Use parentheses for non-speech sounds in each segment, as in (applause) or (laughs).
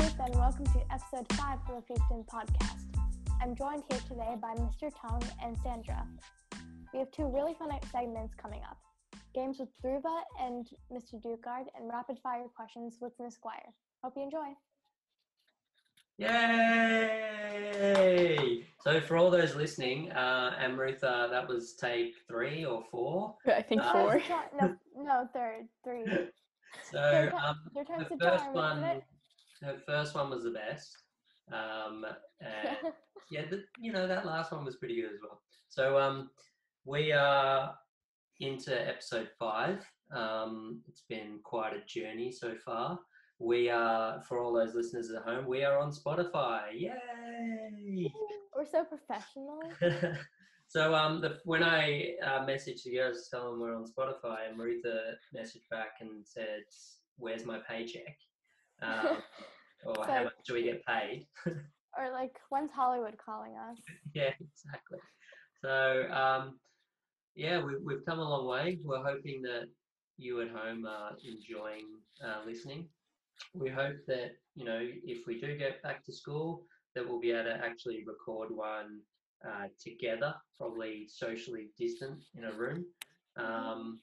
Ruth, and welcome to episode 5 of the Fiefton podcast. I'm joined here today by Mr. Tong and Sandra. We have two really fun segments coming up games with Dhruva and Mr. Dugard, and rapid fire questions with Miss Squire. Hope you enjoy. Yay! So for all those listening, uh, Amrutha, that was take three or four. I think Uh, four. No, no, third, three. (laughs) So Third, um, third time's the the first charm, one, isn't it? Her first one was the best. Um, and (laughs) yeah, the, you know that last one was pretty good as well. So um, we are into episode five. Um, it's been quite a journey so far. We are, for all those listeners at home, we are on Spotify. Yay! (laughs) We're so professional. (laughs) so um, the, when I uh, messaged the girls to tell them we're on Spotify, and Maritha messaged back and said, "Where's my paycheck?" Um, (laughs) or So- how much do we get paid? (laughs) or like, when's Hollywood calling us? (laughs) yeah, exactly. So um, yeah, we've we've come a long way. We're hoping that you at home are enjoying uh, listening. We hope that you know if we do get back to school, that we'll be able to actually record one uh, together, probably socially distant in a room. Um,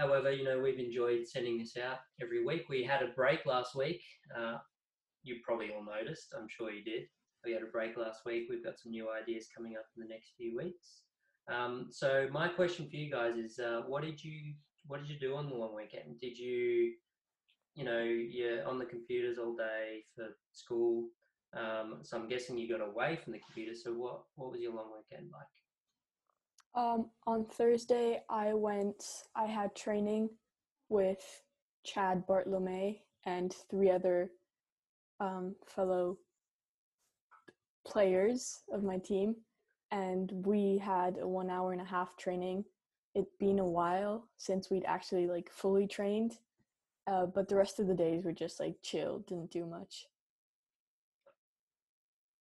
however, you know we've enjoyed sending this out every week. We had a break last week. Uh, you probably all noticed. I'm sure you did. We had a break last week. We've got some new ideas coming up in the next few weeks. Um, so my question for you guys is, uh, what did you what did you do on the long weekend? Did you, you know, you're on the computers all day for school. Um, so I'm guessing you got away from the computer. So what what was your long weekend like? Um, on Thursday, I went. I had training with Chad Bartlome and three other um, fellow players of my team, and we had a one hour and a half training. It'd been a while since we'd actually like fully trained, uh, but the rest of the days were just like chill, didn't do much.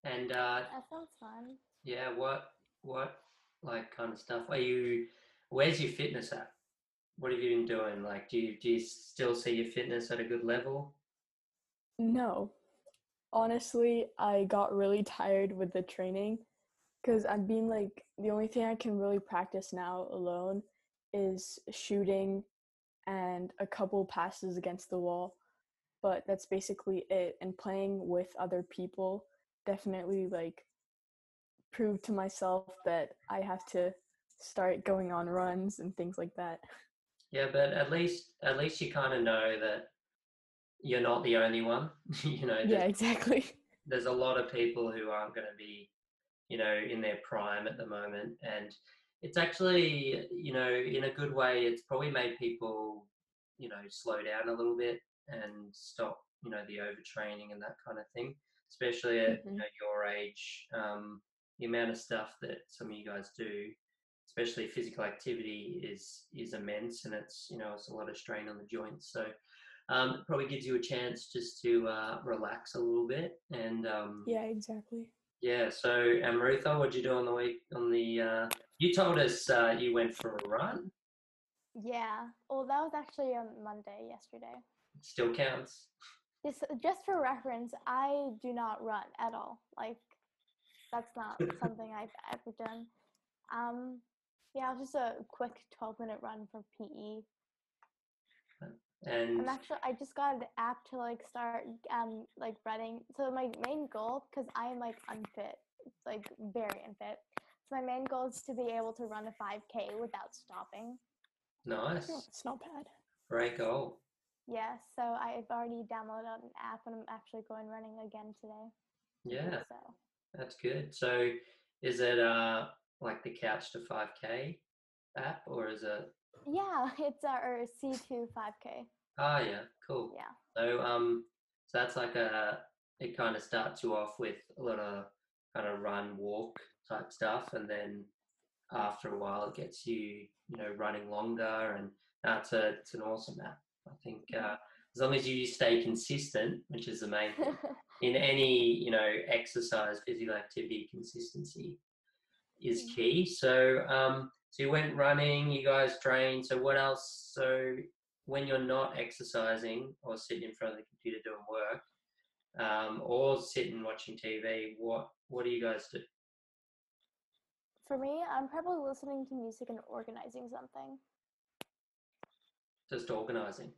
And uh, That sounds fun. yeah, what what like kind of stuff are you? Where's your fitness at? What have you been doing? Like, do you do you still see your fitness at a good level? No. Honestly, I got really tired with the training because I've been like, the only thing I can really practice now alone is shooting and a couple passes against the wall. But that's basically it. And playing with other people definitely like proved to myself that I have to start going on runs and things like that. Yeah, but at least at least you kind of know that you're not the only one. (laughs) you know, Yeah, exactly. (laughs) there's a lot of people who aren't going to be, you know, in their prime at the moment, and it's actually, you know, in a good way, it's probably made people, you know, slow down a little bit and stop, you know, the overtraining and that kind of thing. Especially at you Mhm. know your age, um, the amount of stuff that some of you guys do, especially physical activity, is is immense, and it's you know it's a lot of strain on the joints. So um, it probably gives you a chance just to uh, relax a little bit. And um, Yeah, exactly. yeah, so Amrutha, what'd you do on the week? On the uh, you told us uh, you went for a run. Yeah. Well, that was actually on Monday yesterday. Still counts. Just, just for reference, I do not run at all. Like, that's not something I've ever done. Um, yeah, just a quick 12 minute run for PE. And I'm actually, I just got an app to like start, um, like running. So my main goal, because I am like unfit, like very unfit. So my main goal is to be able to run a 5K without stopping. nice, It's not bad. great goal. Yeah, so I've already downloaded an app and I'm actually going running again today. Yeah, So that's good. So is it uh like the Couch to 5K app, or is it? yeah, (laughs) it's our C2 5K. Ah, yeah, cool. Yeah. So um, so that's like a it kind of starts you off with a lot of kind of run walk type stuff, and then after a while it gets you you know running longer, and that's a it's an awesome app. I think uh, as long as you stay consistent, which is the main thing (laughs) in any you know exercise, physical activity, consistency is Mm. key. So um, so you went running, you guys trained. So what else? So when you're not exercising or sitting in front of the computer doing work, um, or sitting watching TV, what what do you guys do? For me, I'm probably listening to music and organizing something. Just organizing.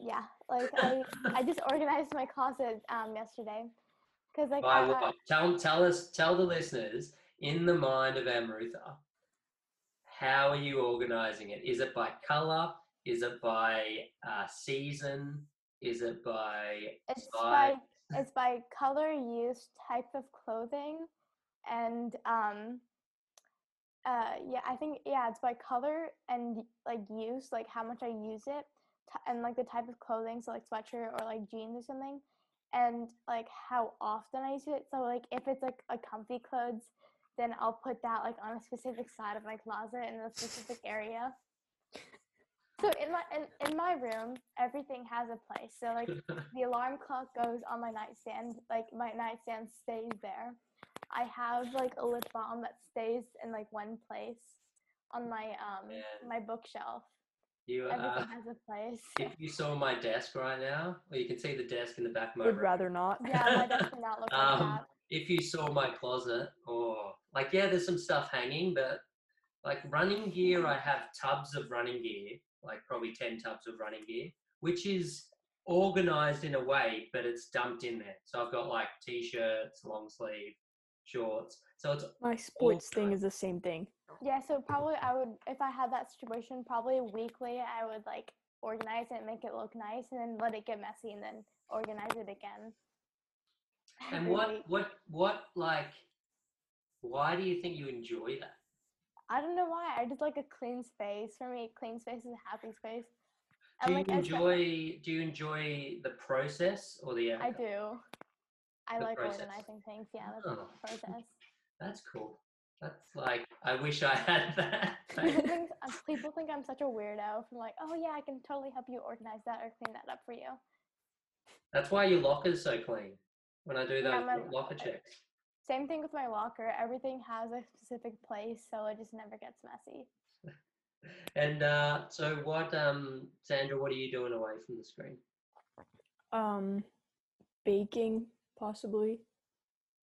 Yeah, like I, I just organized my closet um, yesterday because like By I, what? Tell tell us tell the listeners in the mind of Amrutha. How are you organizing it? Is it by color? Is it by uh, season? Is it by it's size? by it's by color, use, type of clothing, and um, uh, yeah, I think yeah, it's by color and like use, like how much I use it, t- and like the type of clothing, so like sweatshirt or like jeans or something, and like how often I use it. So like if it's like a comfy clothes, then I'll put that like on a specific side of my closet in a specific area. So in my in, in my room, everything has a place. So like (laughs) the alarm clock goes on my nightstand, like my nightstand stays there. I have like a lip balm that stays in like one place on my um my bookshelf. You Everything uh, has a place. if you saw my desk right now, or you can see the desk in the back of my Would room. rather not. yeah, my desk would not look like Um, that. if you saw my closet, or like yeah, there's some stuff hanging, but like running gear, I have tubs of running gear, like probably ten tubs of running gear, which is organized in a way, but it's dumped in there. So I've got like t-shirts, long sleeve, shorts. So it's My sports thing is the same thing. Yeah, so probably I would if I had that situation, probably weekly I would like organize it, make it look nice, and then let it get messy, and then organize it again. (laughs) and what what what like why do you think you enjoy that? I don't know why. I just like a clean space. For me, clean space is a happy space. Do you like, I spe- enjoy do you enjoy the process or the I do. I The like process. organizing things. Yeah, the Oh. process. That's cool. That's like I wish I had (laughs) that. (laughs) People think, uh, people think I'm such a weirdo. From like, oh yeah, I can totally help you organize that or clean that up for you. That's why your locker's so clean. When I do Yeah, those my- locker checks. Same thing with my locker. Everything has a specific place, so it just never gets messy. (laughs) And uh, so, what, um, Sandra? What are you doing away from the screen? Um, baking possibly.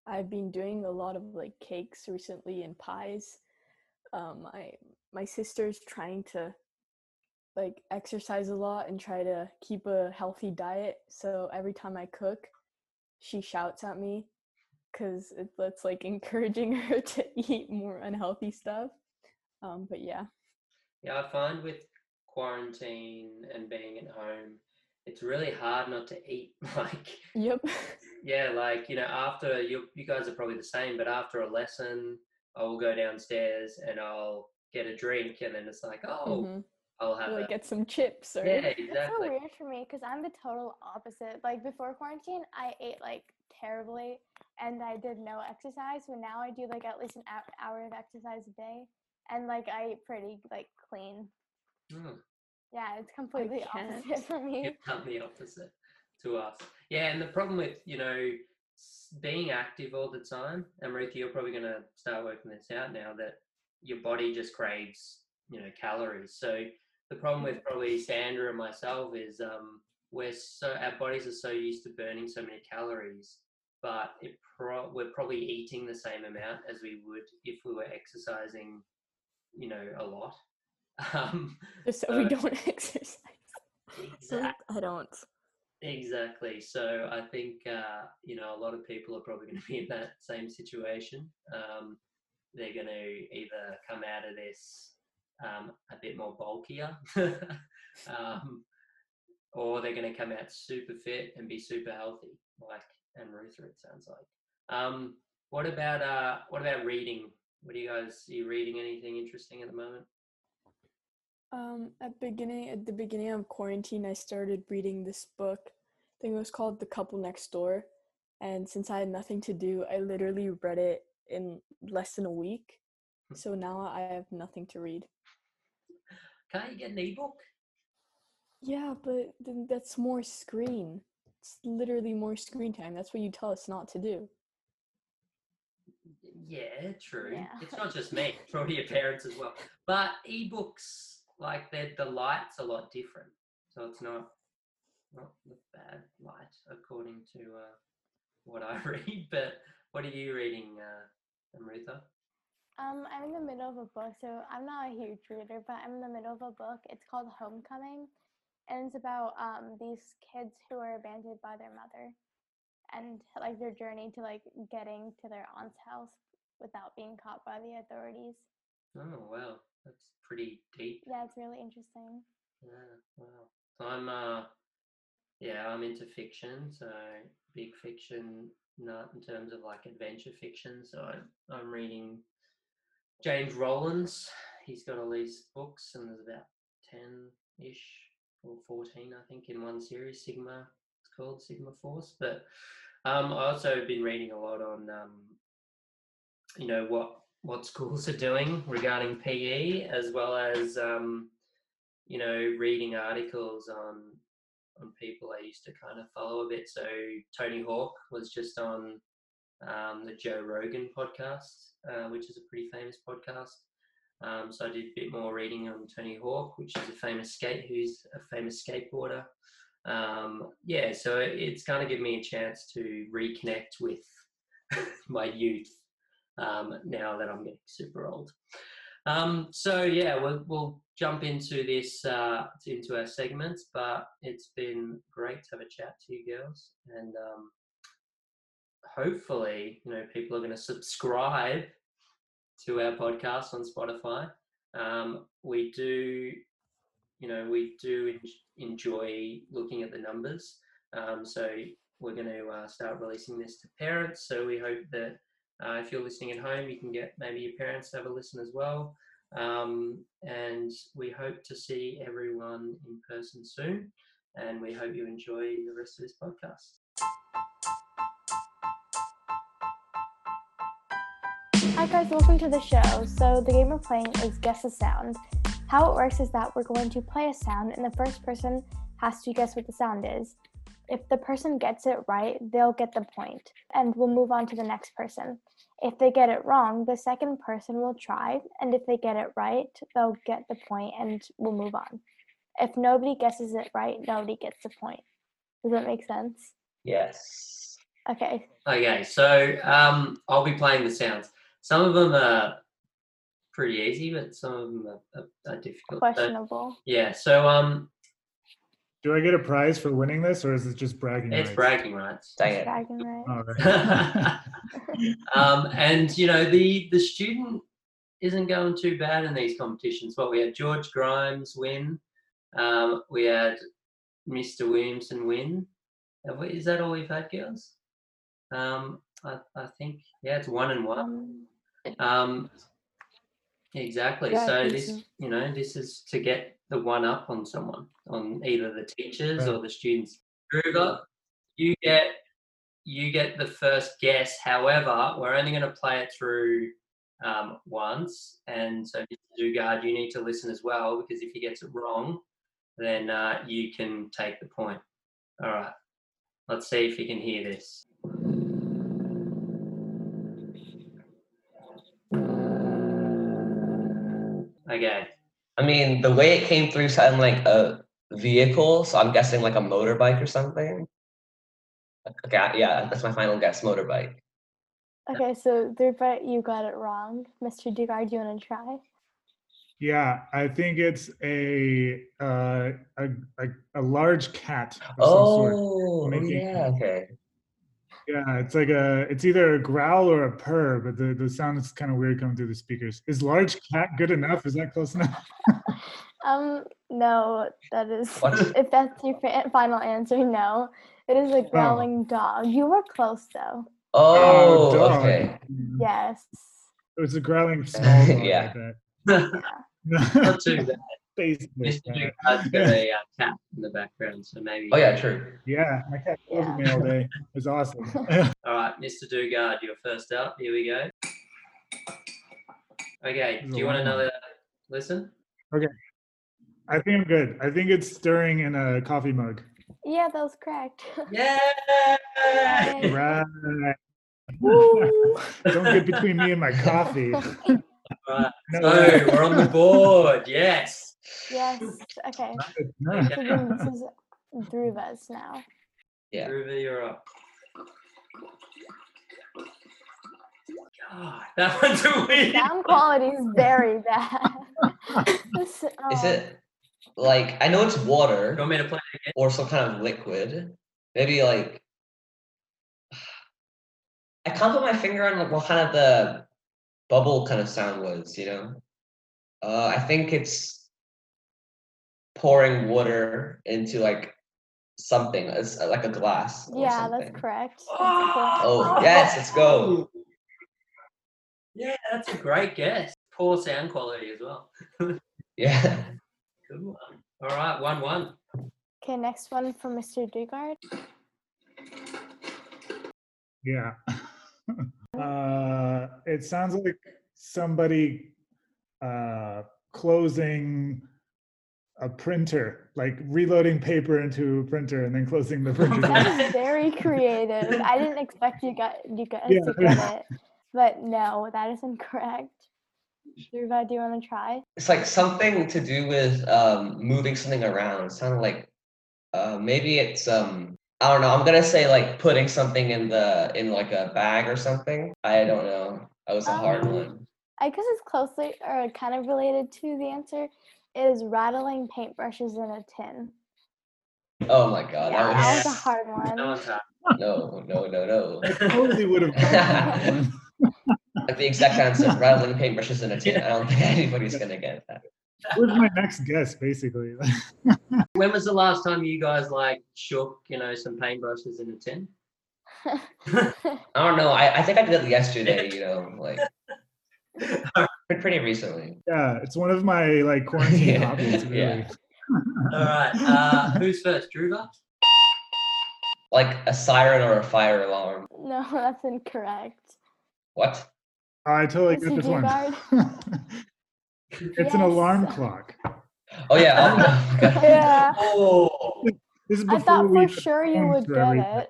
I've been doing a lot of like cakes recently and pies. Um, my my sister's trying to like exercise a lot and try to keep a healthy diet. So every time I cook, she shouts at me because it, it's like (laughs) encouraging her to eat more unhealthy stuff. Um, but yeah, Yeah, I find with quarantine and being at home, it's really hard not to eat. (laughs) Like, yep. yeah, like you know, after you, you guys are probably the same, but after a lesson, I will go downstairs and I'll get a drink, and then it's like, oh, Mhm. I'll have Or, a like get some chips or yeah, It's so weird for me because I'm the total opposite. Like before quarantine, I ate like terribly and I did no exercise. But now I do like at least an hou- hour of exercise a day, and like I eat pretty like clean. Hmm. Yeah, it's completely opposite (laughs) for me. You've done the opposite to us. Yeah, and the problem with you know being active all the time, and Ruthie, you're probably going to start working this out now that your body just craves you know calories. So the problem with probably Sandra and myself is um, we're so our bodies are so used to burning so many calories, but it pro- we're probably eating the same amount as we would if we were exercising, you know, a lot. (laughs) Um, just so we don't (laughs) exercise. So exactly. I don't. Exactly. So I think uh, you know a lot of people are probably going to be in that same situation. Um, they're going to either come out of this um, a bit more bulkier, (laughs) um, or they're going to come out super fit and be super healthy, like and Ruther. It sounds like. Um, what about uh, what about reading? What do you guys? Are you reading anything interesting at the moment? Um, at beginning at the beginning of quarantine, I started reading this book. I think it was called The Couple Next Door, and since I had nothing to do, I literally read it in less than a week. So now I have nothing to read. Can I get an ebook? Yeah, but then that's more screen. It's literally more screen time. That's what you tell us not to do. Yeah, true. Yeah. It's not just me, it's probably your parents as well. But ebooks, like the the light's a lot different. So it's not not the bad light according to uh what I (laughs) read, but what are you reading, uh, Amrutha? Um, I'm in the middle of a book, so I'm not a huge reader, but I'm in the middle of a book. It's called Homecoming, and it's about um these kids who are abandoned by their mother, and like their journey to like getting to their aunt's house without being caught by the authorities. Oh wow, that's pretty deep. Yeah, it's really interesting. Yeah, wow. So I'm uh yeah, I'm into fiction, so big fiction not in terms of like adventure fiction. So I, I'm reading James Rollins. He's got all these books and there's about ten ish or fourteen I think in one series, Sigma it's called Sigma Force. But um I also been reading a lot on um you know what what schools are doing regarding PE as well as um you know, reading articles on on people I used to kind of follow a bit. So Tony Hawk was just on um, the Joe Rogan podcast, uh, which is a pretty famous podcast. Um, so I did a bit more reading on Tony Hawk, which is a famous skate, who's a famous skateboarder. Um, yeah, so it's kind of given me a chance to reconnect with (laughs) my youth um, now that I'm getting super old. Um, so yeah, we'll, we'll jump into this uh, into our segments, but it's been great to have a chat to you girls, and um, hopefully, you know, people are going to subscribe to our podcast on Spotify. Um, we do, you know, we do en- enjoy looking at the numbers. Um, so we're going to uh, start releasing this to parents. So we hope that uh, if you're listening at home, you can get maybe your parents to have a listen as well. Um, and we hope to see everyone in person soon. And we hope you enjoy the rest of this podcast. Hi guys, welcome to the show. So the game we're playing is Guess a Sound. How it works is that we're going to play a sound and the first person has to guess what the sound is. If the person gets it right, they'll get the point, and we'll move on to the next person. If they get it wrong, the second person will try, and if they get it right, they'll get the point and we'll move on. If nobody guesses it right, nobody gets the point. Does that make sense? Yes. Okay. Okay, so um, I'll be playing the sounds. Some of them are pretty easy, but some of them are, are, are difficult. So, Questionable. yeah, so um, Do I get a prize for winning this, or is it just bragging it's rights? bragging rights. Dang it. Dragon, right? All right. (laughs) um, and you know the the student isn't going too bad in these competitions. But we had George Grimes win. Um, we had Mr. Williamson win. Have we, is that all we've had, girls? Um, I, I think yeah, it's one and one. Um, Um, exactly. Yeah, so this, so. you know, this is to get the one up on someone, on either the teachers or the students. Dhruva, you get you get the first guess. However, we're only going to play it through um, once, and so Mr. Dugard, you need to listen as well because if he gets it wrong, then uh, you can take the point. All right. Let's see if you can hear this. Okay. I mean, the way it came through sounded like a vehicle, so I'm guessing like a motorbike or something. Okay, yeah, that's my final guess, motorbike. okay, so Dhruva, you got it wrong. Mr. Dugard, do you want to try? Yeah, I think it's a uh, a, a a large cat of some sort. Oh, making- yeah, okay. Yeah, it's like a it's either a growl or a purr, but the, the sound is kind of weird coming through the speakers. Is large cat good enough? Is that close enough? (laughs) Um, no, that is. What? If that's your final answer, no. It is a growling dog. You were close though. Oh, dog. okay. Yes. It's a growling (laughs) small dog. Yeah. I (laughs) Not bet. too bad. Basically, Mr. yeah. Dugard's got a uh, cat in the background, so maybe. Oh yeah, true. Yeah, my cat goes with me all day. (laughs) It's awesome. (laughs) (laughs) All right, Mr. Dugard, you're first up. Here we go. Okay, do you want long one. another listen? Okay. I think I'm good. I think it's stirring in a coffee mug. Yeah, that was correct. Yeah! Right. Woo! Don't get between me and my coffee. Right, No, so way. we're on the board. Yes. Yes. Okay. No. So then this (laughs) is Dhruva's now. Yeah. Ruby, you're up. God, (laughs) that one's a weird. Sound quality is very (laughs) bad. This- Is oh, it like I know it's You water want me to play it again? or some kind of liquid? Maybe like (sighs) I can't put my finger on like, what kind of the bubble kind of sound was, you know? Uh, I think it's pouring water into like something, it's uh, like a glass. or Yeah, something. (gasps) that's correct. That's Oh, Oh yes, let's go. Yeah, that's a great guess. Poor sound quality as well. (laughs) Yeah. Good one. All right, one one. Okay, next one from Mr. Dugard. Yeah. (laughs) uh, it sounds like somebody uh, closing a printer, like reloading paper into a printer and then closing the (laughs) printer. That's very creative. I didn't expect you got you guys Yeah. to get it, but no, that is incorrect. Dhruva, do you want to try? It's like something to do with um moving something around. It sounded like uh maybe it's um I don't know. I'm gonna say like putting something in the in like a bag or something. I don't know. That was a hard Um, one. I guess it's closely or kind of related to the answer. Is rattling paintbrushes in a tin. Oh my god, yeah, that that was was a (laughs) hard one. one's no, no, no, no. (laughs) I totally would have gotten that (laughs) one. Like the exact answer, rattling paintbrushes in a tin. I don't think anybody's gonna get that. Where's my next guess, basically? When was the last time you guys like shook, you know, some paintbrushes in a tin? I don't know. I, I think I did it yesterday, you know, like pre- pretty recently. yeah, it's one of my like quarantine (laughs) Yeah, hobbies, really. yeah. All right. Uh, (laughs) who's first? Dhruva? Like a siren or a fire alarm. no, (laughs) that's incorrect. What? I totally Mr. get this one. Dugard? it's an alarm clock. Oh yeah. Oh, my Yeah. Oh. This is I thought for sure you would get everything. it.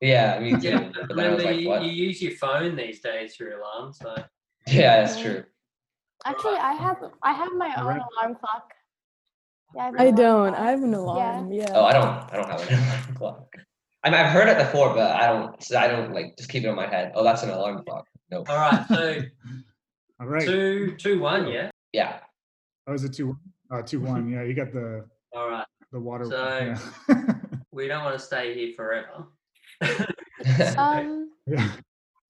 Yeah, Yeah, me too. Yeah, But then I was remember like, you, what? you use your phone these days for your alarm, so Yeah, that's true. Actually, I have I have my own Alright. alarm clock. Yeah, have an I don't. clock. I have an alarm. Yeah. yeah. Oh, I don't. I don't have an (laughs) alarm clock. I mean, I've heard it before, but I don't. So I don't like just keep it on my head. Oh, that's an alarm clock. No. all right. So (laughs) all right. two, two, one. Yeah. Yeah. Oh, is it two? Uh, two one. Yeah, you got the All right. the water. So- yeah. (laughs) We don't want to stay here forever. Um, yeah.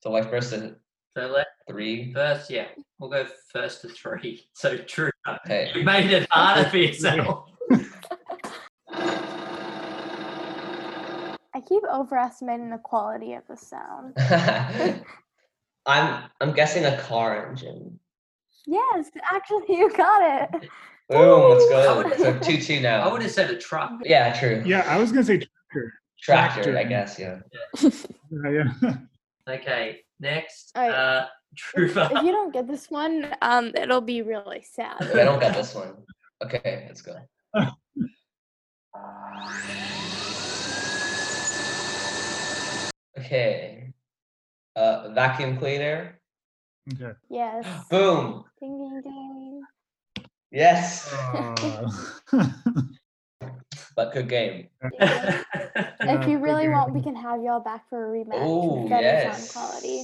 so like first to So let three. first, yeah, we'll go first to three. (laughs) So true. Okay. You made it harder for yourself. (laughs) I keep overestimating the quality of the sound. (laughs) I'm I'm guessing a car engine. Yes, actually, you got it. Boom, let's go. Woo! So two two I would have said a truck. Yeah, true. Yeah, I was gonna say tractor. Tractor, tractor. I guess. Yeah. Yeah, yeah. Okay, next. All right. Uh, Dhruva. If you don't get this one, um, it'll be really sad. Okay, I don't get this one. Okay, let's go. Okay. Uh, vacuum cleaner. Okay. Yes. Boom. Ding ding ding. Yes. Uh, (laughs) (laughs) But good game. Yeah. Yeah, if (laughs) you really want, we can have y'all back for a rematch Oh yes. sound quality.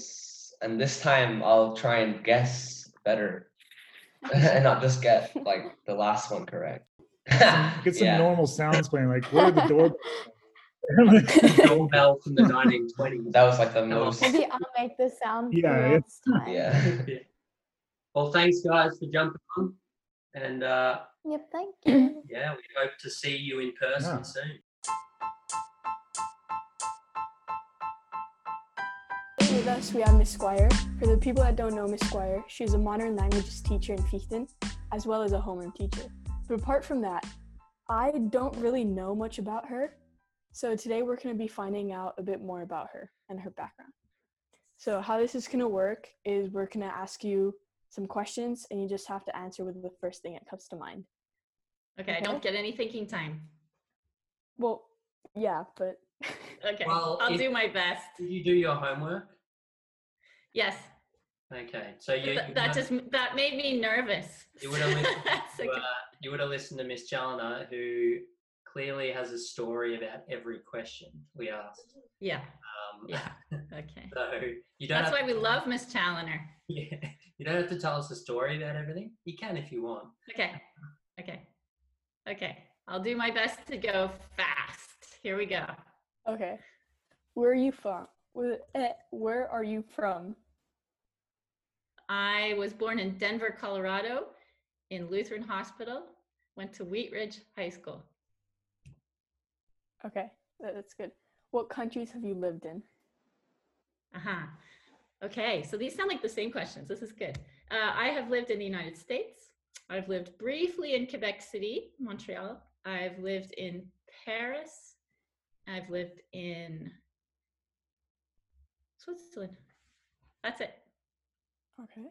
And this time I'll try and guess better, (laughs) (laughs) and not just get like the last one correct. Get some yeah. normal sounds playing. Like, where are the door? Doorbell from the 1920s. That was like the most. Maybe I'll make the sound. Yeah, yeah. time. Yeah. Well, thanks guys for jumping on, and uh, Yep. Thank (clears throat) you. yeah, we hope to see you in person Yeah. soon. With us, we have Miss Squire. For the people that don't know Miss Squire, she's a modern languages teacher in Fichten, as well as a homeroom teacher. But apart from that, I don't really know much about her. So today we're going to be finding out a bit more about her and her background. So how this is going to work is we're going to ask you some questions and you just have to answer with the first thing that comes to mind. Okay, I Okay. don't get any thinking time. Well, yeah, but (laughs) Okay, Well, I'll if- do my best. Did you do your homework? Yes, Okay, so you th- you that have- just that made me nervous. You would have listened (laughs) to, okay. uh, you would have listened to Miss Challoner, who clearly has a story about every question we asked. Yeah. Um, Yeah. (laughs) Okay. so you don't That's have why we love Miss Challoner. (laughs) Yeah, you don't have to tell us a story about everything. You can if you want. Okay. Okay. Okay. I'll do my best to go fast. Here we go. Okay. Where are you from? Where, eh, where are you from? I was born in Denver, Colorado, in Lutheran Hospital. Went to Wheat Ridge High School. Okay, that's good. What countries have you lived in? Uh-huh. Okay, so these sound like the same questions. This is good. Uh, I have lived in the United States. I've lived briefly in Quebec City, Montreal. I've lived in Paris. I've lived in Switzerland. That's it. Okay.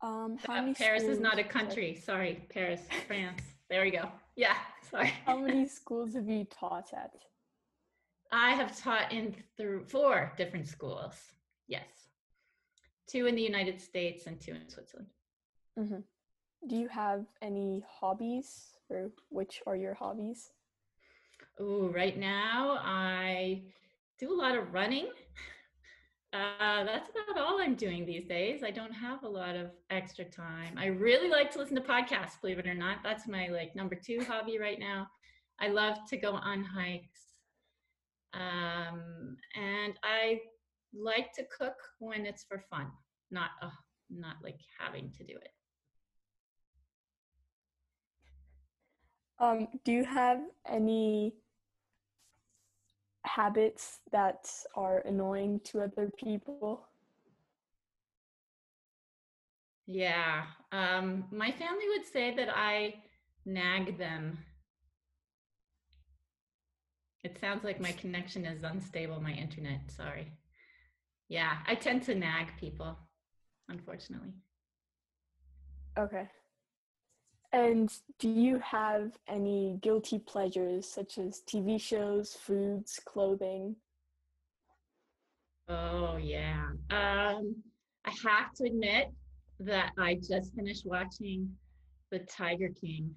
Um, how Uh, many Paris is not a country. Sorry, Paris, France. There we go. Yeah, (laughs) sorry. How (laughs) many schools have you taught at? I have taught in th- four different schools. Yes. Two in the United States and two in Switzerland. hmm Do you have any hobbies, or which are your hobbies? Oh, right now I do a lot of running. (laughs) Uh, that's about all I'm doing these days. I don't have a lot of extra time. I really like to listen to podcasts, believe it or not. That's my like number two hobby right now. I love to go on hikes. Um, and I like to cook when it's for fun, not uh, not like having to do it. Um, do you have any habits that are annoying to other people? Yeah. Um, my family would say that I nag them. It sounds like my connection is unstable, my internet. Sorry. Yeah, I tend to nag people, unfortunately. Okay. And do you have any guilty pleasures such as TV shows, foods, clothing? Oh, yeah. Um, I have to admit that I just finished watching The Tiger King.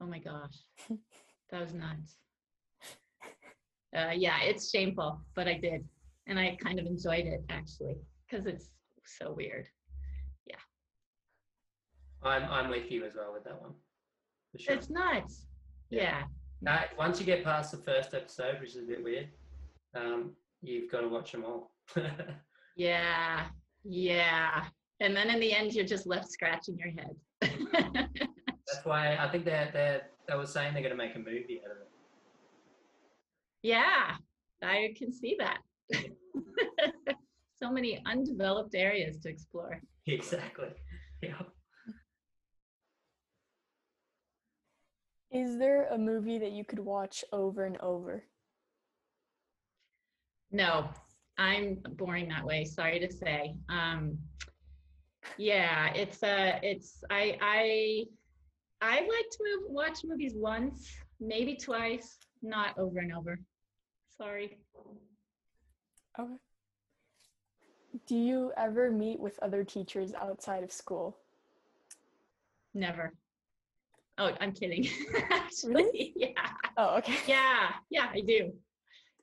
Oh my gosh. (laughs) That was nuts. Uh, yeah, it's shameful, but I did. And I kind of enjoyed it actually because it's so weird. I'm I'm with you as well with that one. For sure. It's nuts. Yeah. Yeah. Once you get past the first episode, which is a bit weird, um, you've got to watch them all. (laughs) Yeah. Yeah. And then in the end, you're just left scratching your head. (laughs) That's why I think they're they're they were saying they're going to make a movie out of it. Yeah, I can see that. (laughs) so many undeveloped areas to explore. Exactly. Yeah. Is there a movie that you could watch over and over? No, I'm boring that way. Sorry to say. Um, yeah, it's uh, it's I I I like to move, watch movies once, maybe twice, not over and over. Sorry. Okay. Do you ever meet with other teachers outside of school? Never. Oh, I'm kidding. (laughs) Actually, Really? yeah, Oh, okay. yeah, yeah, I do.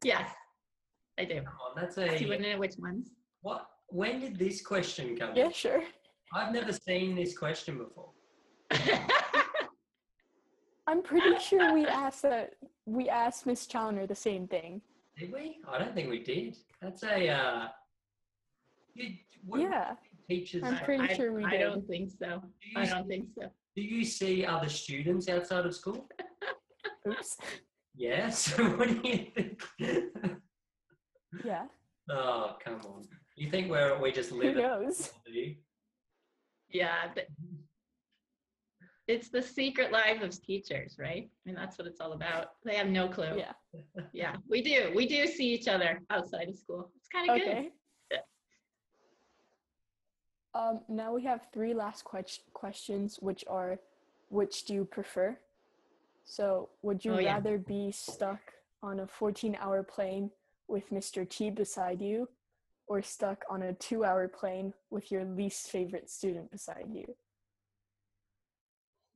Yes, I do. Come on, that's Do you want a to know which ones? what? When did this question come? Yeah, sure. I've never seen this question before. (laughs) I'm pretty sure we asked that we asked Miss Challoner the same thing. Did we? I don't think we did. That's a. Uh, you, what Yeah, teachers. I'm pretty I, sure we I did. don't think so. do, I don't think so. Do you see other students outside of school? (laughs) Oops. Yes. (laughs) what do you think? Yeah. oh, come on. You think we're we just Who live in knows? do? Yeah, but mm-hmm. it's the secret lives of teachers, right? I mean, that's what it's all about. They have no clue. Yeah. Yeah, we do. We do see each other outside of school. It's kind of good. Um, now we have three last ques- questions, which are, which do you prefer? So, would you Oh, yeah. rather be stuck on a 14-hour plane with Mr. T beside you, or stuck on a two-hour plane with your least favorite student beside you?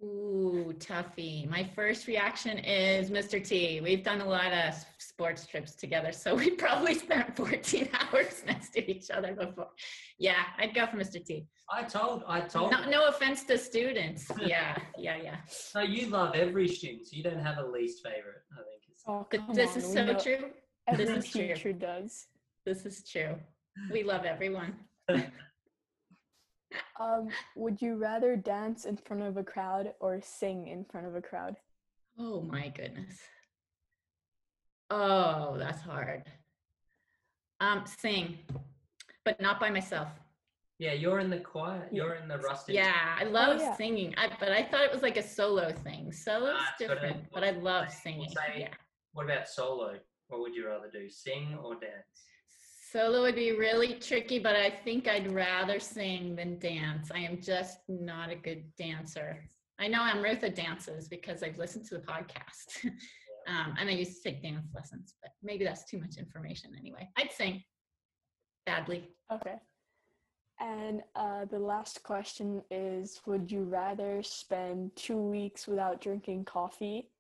Ooh, toughie. My first reaction is Mr. T. We've done a lot of sports trips together, so we (laughs) probably spent 14 (laughs) hours next to each other before. Yeah, I'd go for Mr. T. I told, I told. No, no offense to students. Yeah, yeah, yeah. (laughs) No, you love every student, so you don't have a least favorite. I think it's. Oh, this on, is we so know true. Every This is true. teacher does. This is true. We love everyone. Um, would you rather dance in front of a crowd or sing in front of a crowd? Oh my goodness. Oh, that's hard. Um, sing, but not by myself. Yeah, you're in the choir. You're in the rustic. Yeah, I love yeah. singing, I, but I thought it was like a solo thing. Solo's it's different, but I love singing. say- Yeah. What about solo? What would you rather do, sing or dance? Solo would be really tricky, but I think I'd rather sing than dance. I am just not a good dancer. I know Amrutha dances because I've listened to the podcast. (laughs) um, and I used to take dance lessons, but maybe that's too much information anyway. I'd sing badly. Okay. And uh, the last question is Would you rather spend two weeks without drinking coffee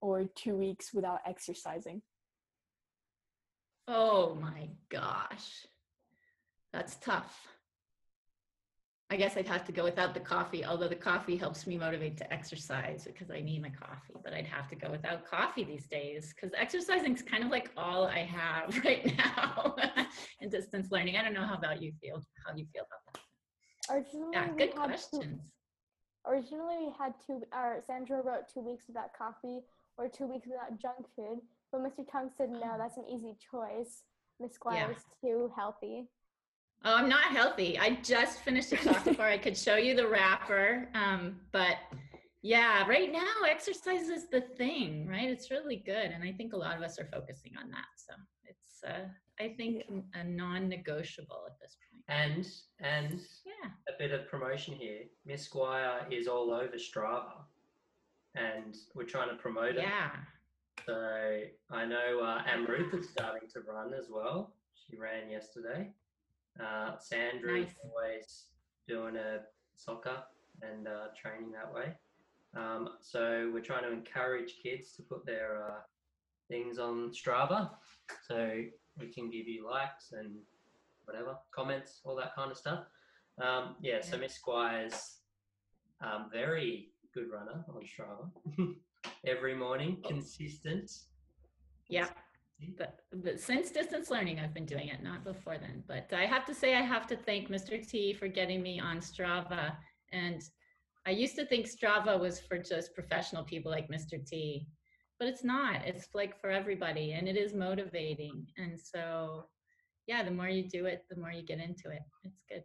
or two weeks without exercising? Oh my gosh. That's tough. I guess I'd have to go without the coffee, although the coffee helps me motivate to exercise because I need my coffee. But I'd have to go without coffee these days because exercising is kind of like all I have (laughs) right now (laughs) in distance learning. I don't know how about you feel, how you feel about that. Originally, Yeah, we good had two- questions. Originally, we had two, or Sandra wrote two weeks without coffee or two weeks without junk food. But Mr. Tong said, no, that's an easy choice. Miss Squire Yeah. is too healthy. Oh, I'm not healthy. I just finished a chocolate bar. I could show you the wrapper. Um, but yeah, right now exercise is the thing, right? It's really good. And I think a lot of us are focusing on that. So it's, uh, I think, a non negotiable at this point. And and Yeah. a bit of promotion here. Miss Squire is all over Strava, and we're trying to promote it. Yeah. So I know uh, Amruth is starting to run as well. She ran yesterday. Uh, Sandra is always doing a soccer and uh, training that way. Um, so we're trying to encourage kids to put their uh, things on Strava, so we can give you likes and whatever comments, all that kind of stuff. Um, yeah, so Miss Squire's um, very good runner on Strava. (laughs) Every morning, oh. consistent. Yeah. But, but since distance learning, I've been doing it, not before then. But I have to say, I have to thank Mr. T for getting me on Strava. And I used to think Strava was for just professional people like Mr. T, but it's not. It's like for everybody, and it is motivating. And so, yeah, the more you do it, the more you get into it. It's good.